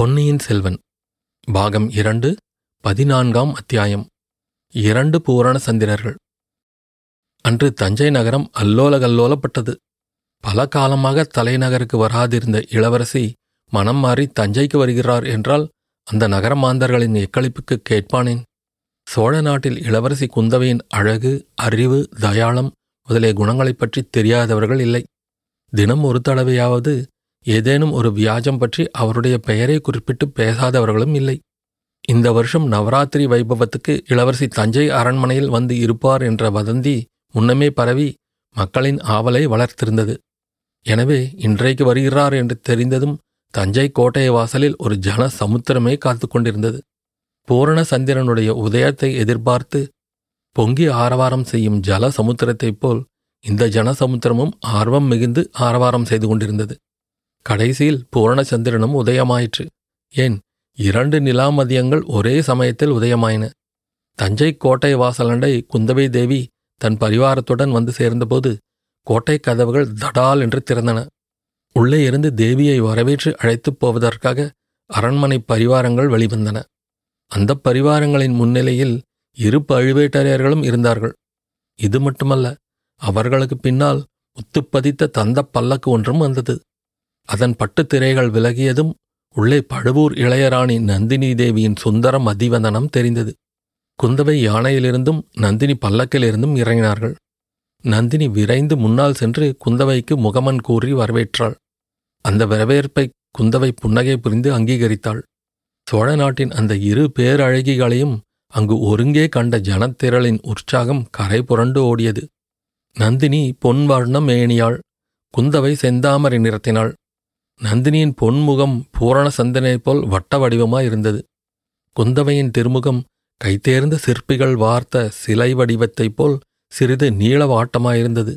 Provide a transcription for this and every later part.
பொன்னியின் செல்வன் பாகம் இரண்டு பதினான்காம் அத்தியாயம். இரண்டு பூரண சந்திரர்கள். அன்று தஞ்சை நகரம் அல்லோலகல்லோலப்பட்டது பல காலமாக தலைநகருக்கு வராதிருந்த இளவரசி மனம் மாறி தஞ்சைக்கு வருகிறார் என்றால் அந்த நகர மாந்தர்களின் எக்களிப்புக்கு கேட்பானேன். சோழ நாட்டில் இளவரசி குந்தவையின் அழகு அறிவு தயாளம் முதலிய குணங்களைப் பற்றி தெரியாதவர்கள் இல்லை. தினம் ஒரு தடவையாவது ஏதேனும் ஒரு வியாஜம் பற்றி அவருடைய பெயரை குறிப்பிட்டு பேசாதவர்களும் இல்லை. இந்த வருஷம் நவராத்திரி வைபவத்துக்கு இளவரசி தஞ்சை அரண்மனையில் வந்து இருப்பார் என்ற வதந்தி முன்னமே பரவி மக்களின் ஆவலை வளர்த்திருந்தது. எனவே இன்றைக்கு வருகிறார் என்று தெரிந்ததும் தஞ்சை கோட்டை வாசலில் ஒரு ஜன சமுத்திரமே காத்து கொண்டிருந்தது. பூரண சந்திரனுடைய உதயத்தை எதிர்பார்த்து பொங்கி ஆரவாரம் செய்யும் ஜல சமுத்திரத்தைப் போல் இந்த ஜனசமுத்திரமும் ஆர்வம் மிகுந்து ஆரவாரம் செய்து கொண்டிருந்தது. கடைசியில் பூரணச்சந்திரனும் உதயமாயிற்று. ஏன்? இரண்டு நிலாமதியங்கள் ஒரே சமயத்தில் உதயமாயின. தஞ்சை கோட்டை வாசலண்டை குந்தவை தேவி தன் பரிவாரத்துடன் வந்து சேர்ந்தபோது கோட்டை கதவுகள் தடால் என்று திறந்தன. உள்ளே இருந்து தேவியை வரவேற்று அழைத்துப் போவதற்காக அரண்மனை பரிவாரங்கள் வெளிவந்தன. அந்த பரிவாரங்களின் முன்னிலையில் இரு பழுவேட்டரையர்களும் இருந்தார்கள். இது மட்டுமல்ல அவர்களுக்கு பின்னால் உத்துப்பதித்த தந்த பல்லக்கு ஒன்றும் வந்தது. அதன் பட்டுத் திரைகள் விலகியதும் உள்ளே பழுவூர் இளையராணி நந்தினி தேவியின் சுந்தரம் மதிவதனம் தெரிந்தது. குந்தவை யானையிலிருந்தும் நந்தினி பல்லக்கிலிருந்தும் இறங்கினார்கள். நந்தினி விரைந்து முன்னால் சென்று குந்தவைக்கு முகமன் கூறி வரவேற்றாள். அந்த வரவேற்பை குந்தவை புன்னகை புரிந்து அங்கீகரித்தாள். சோழ நாட்டின் அந்த இரு பேரழகிகளையும் அங்கு ஒருங்கே கண்ட ஜனத்திரளின் உற்சாகம் கரை புரண்டு ஓடியது. நந்தினி பொன்வர்ணம் மேனியாள் குந்தவை செந்தாமரை நிறத்தினாள். நந்தினியின் பொன்முகம் பூரண சந்தனைப் போல் வட்ட வடிவமாயிருந்தது குந்தவையின் திருமுகம் கைத்தேர்ந்த சிற்பிகள் வார்த்த சிலை வடிவத்தைப் போல் சிறிது நீளவாட்டமாயிருந்தது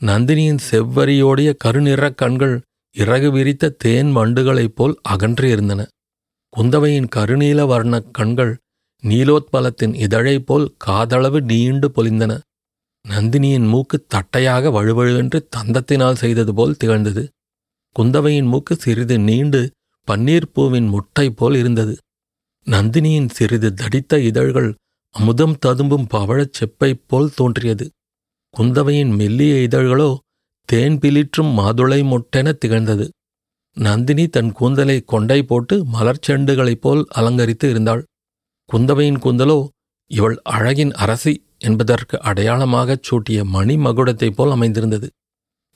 நந்தினியின் செவ்வரியோடைய கருநிறக் கண்கள் இறகு விரித்த தேன் வண்டுகளைப் போல் அகன்றிருந்தன குந்தவையின் கருநீல வர்ணக் கண்கள் நீலோத்பலத்தின் இதழைப் போல் காதளவு நீண்டு பொலிந்தன. நந்தினியின் மூக்கு தட்டையாக வழுவழுவென்று தந்தத்தினால் செய்தது போல் திகழ்ந்தது. குந்தவையின் மூக்கு சிறிது நீண்டு பன்னீர் பூவின் முட்டை போல் இருந்தது. நந்தினியின் சிறிது தடித்த இதழ்கள் அமுதம் ததும்பும் பவழச் செப்பைப் போல் தோன்றியது. குந்தவையின் மெல்லிய இதழ்களோ தேன் பிலிற்றும் மாதுளை மொட்டென திகழ்ந்தது. நந்தினி தன் கூந்தலை கொண்டை போட்டு மலர்ச்செண்டுகளைப் போல் அலங்கரித்து இருந்தாள். குந்தவையின் கூந்தலோ இவள் அழகின் அரசி என்பதற்கு அடையாளமாகச் சூட்டிய மணி மகுடத்தைப் போல் அமைந்திருந்தது.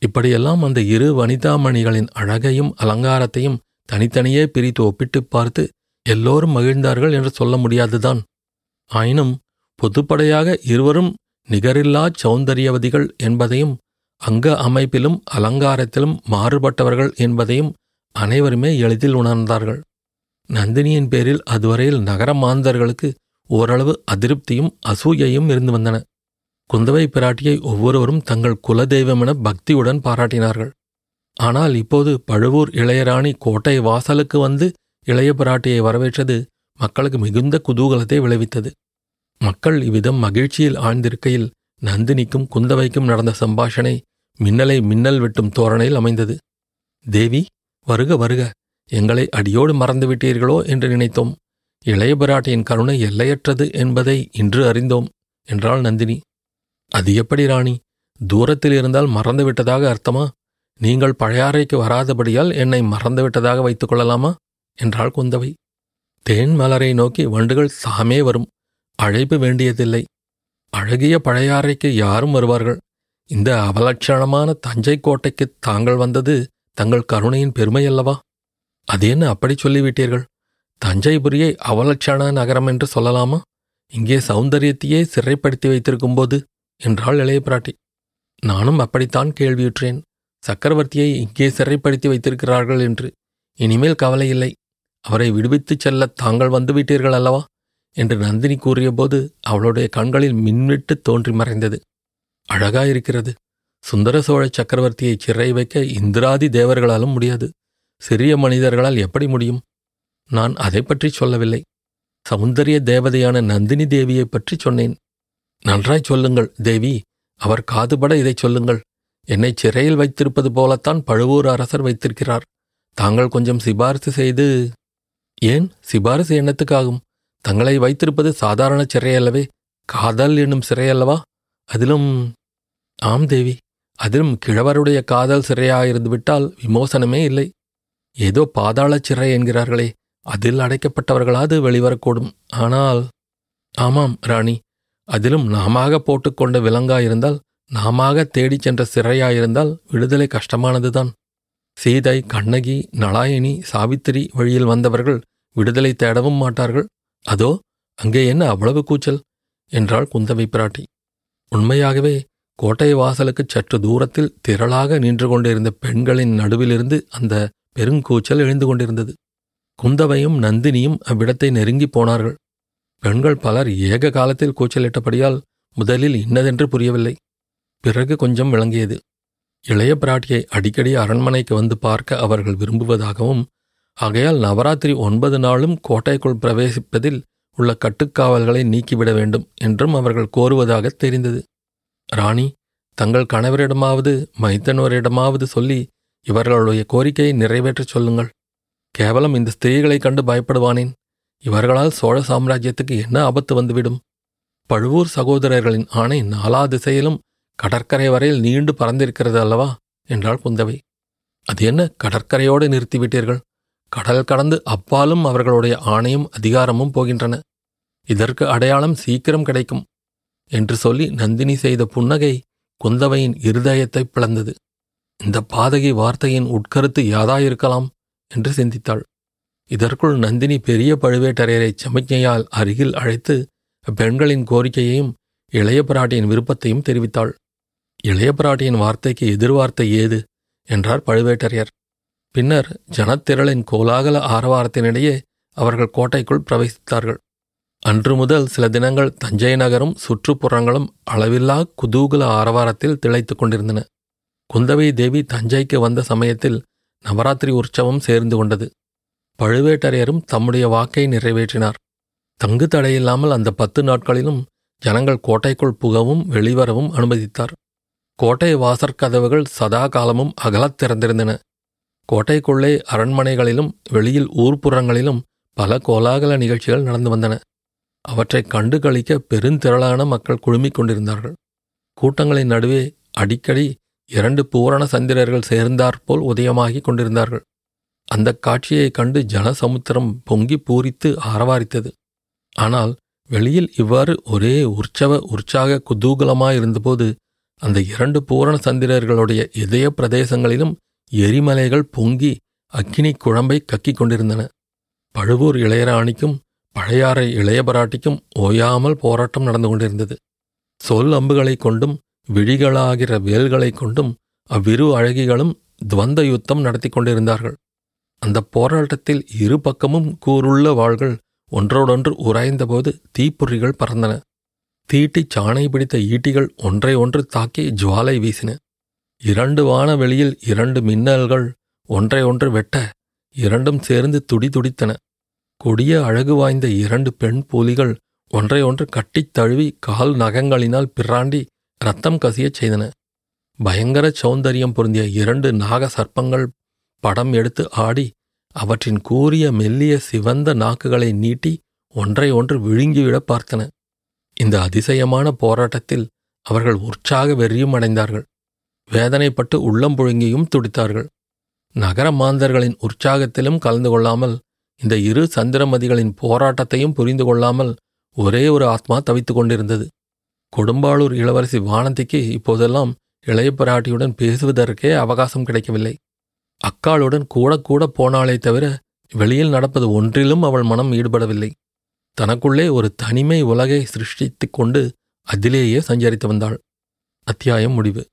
இப்படியெல்லாம் அந்த இரு வனிதாமணிகளின் அழகையும் அலங்காரத்தையும் தனித்தனியே பிரித்து ஒப்பிட்டுப் பார்த்து எல்லோரும் மகிழ்ந்தார்கள் என்று சொல்ல முடியாதுதான். ஆயினும் பொதுப்படையாக இருவரும் நிகரில்லாச் சௌந்தரியவதிகள் என்பதையும் அங்க அமைப்பிலும் அலங்காரத்திலும் மாறுபட்டவர்கள் என்பதையும் அனைவருமே எளிதில் உணர்ந்தார்கள். நந்தினியின் பேரில் அதுவரையில் நகர மாந்தர்களுக்கு ஓரளவு அதிருப்தியும் அசூயையும் இருந்து வந்தன. குந்தவை பிராட்டியை ஒவ்வொருவரும் தங்கள் குலதெய்வமென பக்தியுடன் பாராட்டினார்கள். ஆனால் இப்போது பழுவூர் இளையராணி கோட்டை வாசலுக்கு வந்து இளைய பிராட்டியை வரவேற்றது மக்களுக்கு மிகுந்த குதூகலத்தை விளைவித்தது. மக்கள் இவ்விதம் மகிழ்ச்சியில் ஆழ்ந்திருக்கையில் நந்தினிக்கும் குந்தவைக்கும் நடந்த சம்பாஷணை மின்னலை மின்னல் வெட்டும் தோரணையில் அமைந்தது. தேவி வருக வருக எங்களை அடியோடு மறந்துவிட்டீர்களோ என்று நினைத்தோம். இளைய பிராட்டியின் கருணை எல்லையற்றது என்பதை இன்று அறிந்தோம் என்றாள் நந்தினி. அது எப்படி ராணி? தூரத்தில் இருந்தால் மறந்துவிட்டதாக அர்த்தமா? நீங்கள் பழையாறைக்கு வராதபடியால் என்னை மறந்துவிட்டதாக வைத்துக் கொள்ளலாமா? என்றாள் குந்தவை. தேன் மலரை நோக்கி வண்டுகள் சாமே வரும். அழைப்பு வேண்டியதில்லை. அழகிய பழையாறைக்கு யாரும் வருவார்கள்? இந்த அவலட்சணமான தஞ்சை கோட்டைக்கு தாங்கள் வந்தது தங்கள் கருணையின் பெருமையல்லவா அது என்ன அப்படி சொல்லிவிட்டீர்கள்? தஞ்சைபுரியை அவலட்சண நகரம் என்று சொல்லலாமா? இங்கே சௌந்தரியத்தையே சிறைப்படுத்தி வைத்திருக்கும்போது என்றாள் இளைய பிராட்டி. நானும் அப்படித்தான் கேள்வியுற்றேன். சக்கரவர்த்தியை இங்கே சிறைப்படுத்தி வைத்திருக்கிறார்கள் என்று. இனிமேல் கவலை இல்லை. அவரை விடுவித்துச் செல்ல தாங்கள் வந்துவிட்டீர்கள் அல்லவா? என்று நந்தினி கூறியபோது அவளுடைய கண்களில் மின்விட்டு தோன்றி மறைந்தது. அழகாயிருக்கிறது சுந்தர சோழ சக்கரவர்த்தியை சிறை வைக்க இந்திராதி தேவர்களாலும் முடியாது. சிறிய மனிதர்களால் எப்படி முடியும்? நான் அதை பற்றி சொல்லவில்லை. சௌந்தரிய தேவதையான நந்தினி தேவியைப் பற்றி சொன்னேன். நன்றாய் சொல்லுங்கள் தேவி. அவர் காதுபட இதைச் சொல்லுங்கள். என்னை சிறையில் வைத்திருப்பது போலத்தான் பழுவூர் அரசர் வைத்திருக்கிறார். தாங்கள் கொஞ்சம் சிபாரிசு செய்து ஏன்? சிபாரிசு எண்ணத்துக்காகும் தங்களை வைத்திருப்பது சாதாரண சிறையல்லவே. காதல் என்னும் சிறையல்லவா? அதிலும் ஆம் தேவி. அதிலும் கிழவருடைய காதல் சிறையாயிருந்துவிட்டால் விமோசனமே இல்லை. ஏதோ பாதாள சிறை என்கிறார்களே. அதில் அடைக்கப்பட்டவர்களாது வெளிவரக்கூடும். ஆனால் ஆமாம் ராணி. அதிலும் நாமாக போட்டுக்கொண்ட விலங்காயிருந்தால் நாமாக தேடிச் சென்ற சிறையாயிருந்தால் விடுதலை கஷ்டமானதுதான். சீதை கண்ணகி நலாயினி சாவித்திரி வழியில் வந்தவர்கள் விடுதலை தேடவும் மாட்டார்கள். அதோ அங்கே என்ன அவ்வளவு கூச்சல்? என்றாள் குந்தவை பிராட்டி. உண்மையாகவே கோட்டை வாசலுக்குச் சற்று தூரத்தில் திரளாக நின்று கொண்டிருந்த பெண்களின் நடுவிலிருந்து அந்த பெருங்கூச்சல் எழுந்து கொண்டிருந்தது. குந்தவையும் நந்தினியும் அவ்விடத்தை நெருங்கிப் போனார்கள். பெண்கள் பலர் ஏக காலத்தில் கூச்சலிட்டபடியால் முதலில் இன்னதென்று புரியவில்லை. பிறகு கொஞ்சம் விளங்கியது. இளைய பிராட்டியை அடிக்கடி அரண்மனைக்கு வந்து பார்க்க அவர்கள் விரும்புவதாகவும் ஆகையால் நவராத்திரி ஒன்பது நாளும் கோட்டைக்குள் பிரவேசிப்பதில் உள்ள கட்டுக்காவல்களை நீக்கிவிட வேண்டும் என்றும் அவர்கள் கோருவதாக தெரிந்தது. ராணி தங்கள் கணவரிடமாவது மைத்தனோரிடமாவது சொல்லி இவர்களுடைய கோரிக்கையை நிறைவேற்றச் சொல்லுங்கள். கேவலம் இந்த ஸ்திரீகளைக் கண்டு பயப்படுவானேன்? இவர்களால் சோழ சாம்ராஜ்யத்துக்கு என்ன ஆபத்து வந்துவிடும்? பழுவூர் சகோதரர்களின் ஆணை நாலா திசையிலும் கடற்கரை வரையில் நீண்டு பறந்திருக்கிறது அல்லவா? என்றாள் குந்தவை. அது என்ன கடற்கரையோடு நிறுத்திவிட்டீர்கள்? கடல் கடந்து அப்பாலும் அவர்களுடைய ஆணையும் அதிகாரமும் போகின்றன. இதற்கு அடையாளம் சீக்கிரம் கிடைக்கும் என்று சொல்லி நந்தினி செய்த புன்னகை குந்தவையின் இருதயத்தை பிளந்தது. இந்த பாதகி வார்த்தையின் உட்கருத்து யாதாயிருக்கலாம்? என்று சிந்தித்தாள். இதற்குள் நந்தினி பெரிய பழுவேட்டரையரை சமிக்ஞையால் அருகில் அழைத்து பெண்களின் கோரிக்கையையும் இளைய பிராட்டியின் விருப்பத்தையும் தெரிவித்தாள். இளைய பிராட்டியின் வார்த்தைக்கு எதிர்வார்த்தை ஏது? என்றார் பழுவேட்டரையர். பின்னர் ஜனத்திரளின் கோலாகல ஆரவாரத்தினிடையே அவர்கள் கோட்டைக்குள் பிரவேசித்தார்கள். அன்று முதல் சில தினங்கள் தஞ்சை நகரும் சுற்றுப்புறங்களும் அளவில்லா குதூகல ஆரவாரத்தில் திளைத்துக் கொண்டிருந்தன. குந்தவை தேவி தஞ்சைக்கு வந்த சமயத்தில் நவராத்திரி உற்சவம் சேர்ந்து கொண்டது. பழுவேட்டரையரும் தம்முடைய வாக்கை நிறைவேற்றினார். தங்கு தடையில்லாமல் அந்த பத்து நாட்களிலும் ஜனங்கள் கோட்டைக்குள் புகவும் வெளிவரவும் அனுமதித்தார். கோட்டை வாசற்கதவுகள் சதா காலமும் அகலத் திறந்திருந்தன. கோட்டைக்குள்ளே அரண்மனைகளிலும் வெளியில் ஊர்ப்புறங்களிலும் பல கோலாகல நிகழ்ச்சிகள் நடந்து வந்தன. அவற்றைக் கண்டு கழிக்க பெருந்திரளான மக்கள் குழுமிக் கொண்டிருந்தார்கள். கூட்டங்களின் நடுவே அடிக்கடி இரண்டு பூரண சந்திரர்கள் சேர்ந்தாற்போல் உதயமாகிக் கொண்டிருந்தார்கள். அந்தக் காட்சியைக் கண்டு ஜனசமுத்திரம் பொங்கி பூரித்து ஆரவாரித்தது. ஆனால் வெளியில் இவ்வாறு ஒரே உற்சவ உற்சாக குதூகலமாயிருந்தபோது அந்த இரண்டு பூரண சந்திரர்களுடைய இதய பிரதேசங்களிலும் எரிமலைகள் பொங்கி அக்கினி குழம்பை கக்கிக் கொண்டிருந்தன. பழுவூர் இளையராணிக்கும் பழையாறை இளையபராட்டிக்கும் ஓயாமல் போராட்டம் நடந்து கொண்டிருந்தது. சொல் அம்புகளைக் கொண்டும் விழிகளாகிற வேல்களைக் கொண்டும் அவ்விரு அழகிகளும் துவந்த யுத்தம் நடத்தி கொண்டிருந்தார்கள். அந்த போராட்டத்தில் இரு பக்கமும் கூருள்ள வாள்கள் ஒன்றோடொன்று உராய்ந்தபோது தீப்பொறிகள் பறந்தன. தீட்டிச் சாணை பிடித்த ஈட்டிகள் ஒன்றை ஒன்று தாக்கி ஜுவாலை வீசின. இரண்டு வான வெளியில் இரண்டு மின்னல்கள் ஒன்றை ஒன்று வெட்ட இரண்டும் சேர்ந்து துடி துடித்தன. கொடிய அழகு வாய்ந்த இரண்டு பெண் புலிகள் ஒன்றை ஒன்று கட்டித் தழுவி கால் நகங்களினால் பிராண்டி ரத்தம் கசியச் செய்தன. பயங்கர சௌந்தரியம் பொருந்திய இரண்டு நாக சர்ப்பங்கள் படம் எடுத்து ஆடி அவற்றின் கூரிய மெல்லிய சிவந்த நாக்குகளை நீட்டி ஒன்றை ஒன்று விழுங்கிவிட பார்த்தன. இந்த அதிசயமான போராட்டத்தில் அவர்கள் உற்சாக வெறியும் அடைந்தார்கள். வேதனைப்பட்டு உள்ளம் புழுங்கியும் துடித்தார்கள். நகர மாந்தர்களின் உற்சாகத்திலும் கலந்து கொள்ளாமல் இந்த இரு சந்திரமதிகளின் போராட்டத்தையும் புரிந்து கொள்ளாமல் ஒரே ஒரு ஆத்மா தவித்துக் கொண்டிருந்தது. கொடும்பாளூர் இளவரசி வானந்திக்கு இப்போதெல்லாம் இளைய பிராட்டியுடன் பேசுவதற்கே அவகாசம் கிடைக்கவில்லை. அக்காளுடன் கூட கூட போனாலே தவிர வெளியில் நடப்பது ஒன்றிலும் அவள் மனம் ஈடுபடவில்லை. தனக்குள்ளே ஒரு தனிமை உலகை சிருஷ்டித்துக் கொண்டு அதிலேயே சஞ்சரித்து வந்தாள். அத்தியாயம் முடிவு.